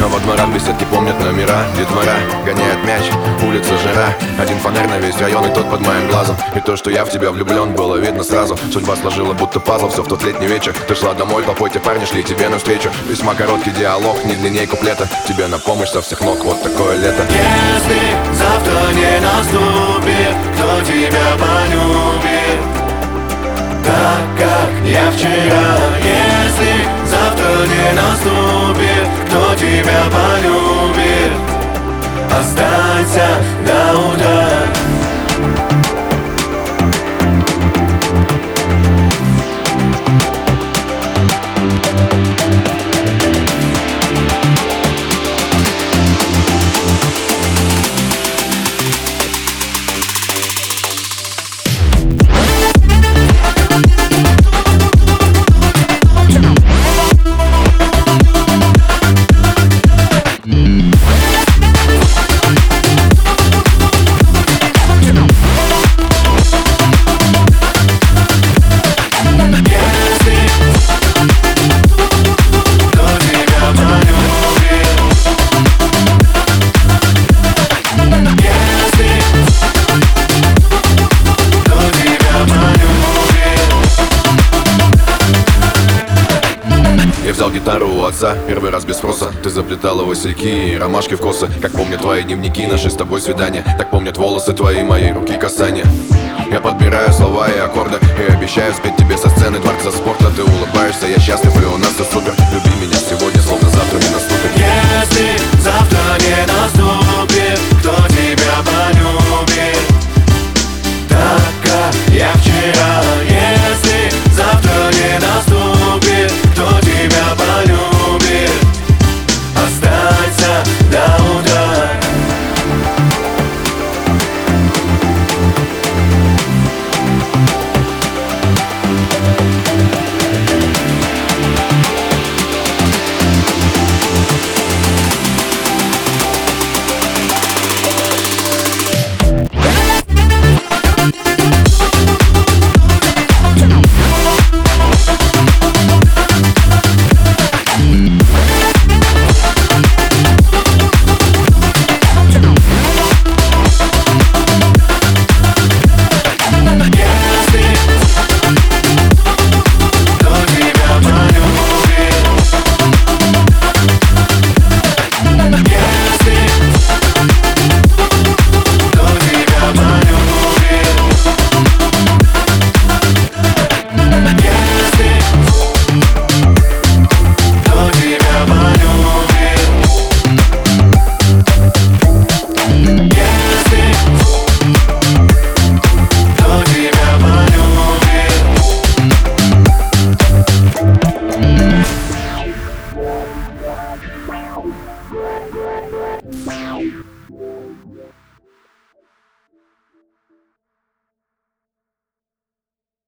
Но во дворах беседки помнят номера Детвора гоняет мяч, улица жара. Один фонарь на весь район и тот под моим глазом. И то, что я в тебя влюблен, было видно сразу. Судьба сложила будто пазл, все в тот летний вечер. Ты шла домой, по пойте парни шли тебе навстречу. Весьма короткий диалог, не длинней куплета. Тебе на помощь со всех ног, вот такое лето. Если завтра не наступит, кто тебя полюбит? Так, как я вчера наступит, кто тебя полюбит взял гитару у отца, первый раз без спроса. Ты заплетала васильки и ромашки в косы. Как помнят твои дневники, наши с тобой свидания. Так помнят волосы твои, мои руки касания. Я подбираю слова и аккорды И обещаю спеть тебе со сцены дворца спорта. Ты улыбаешься, я счастлив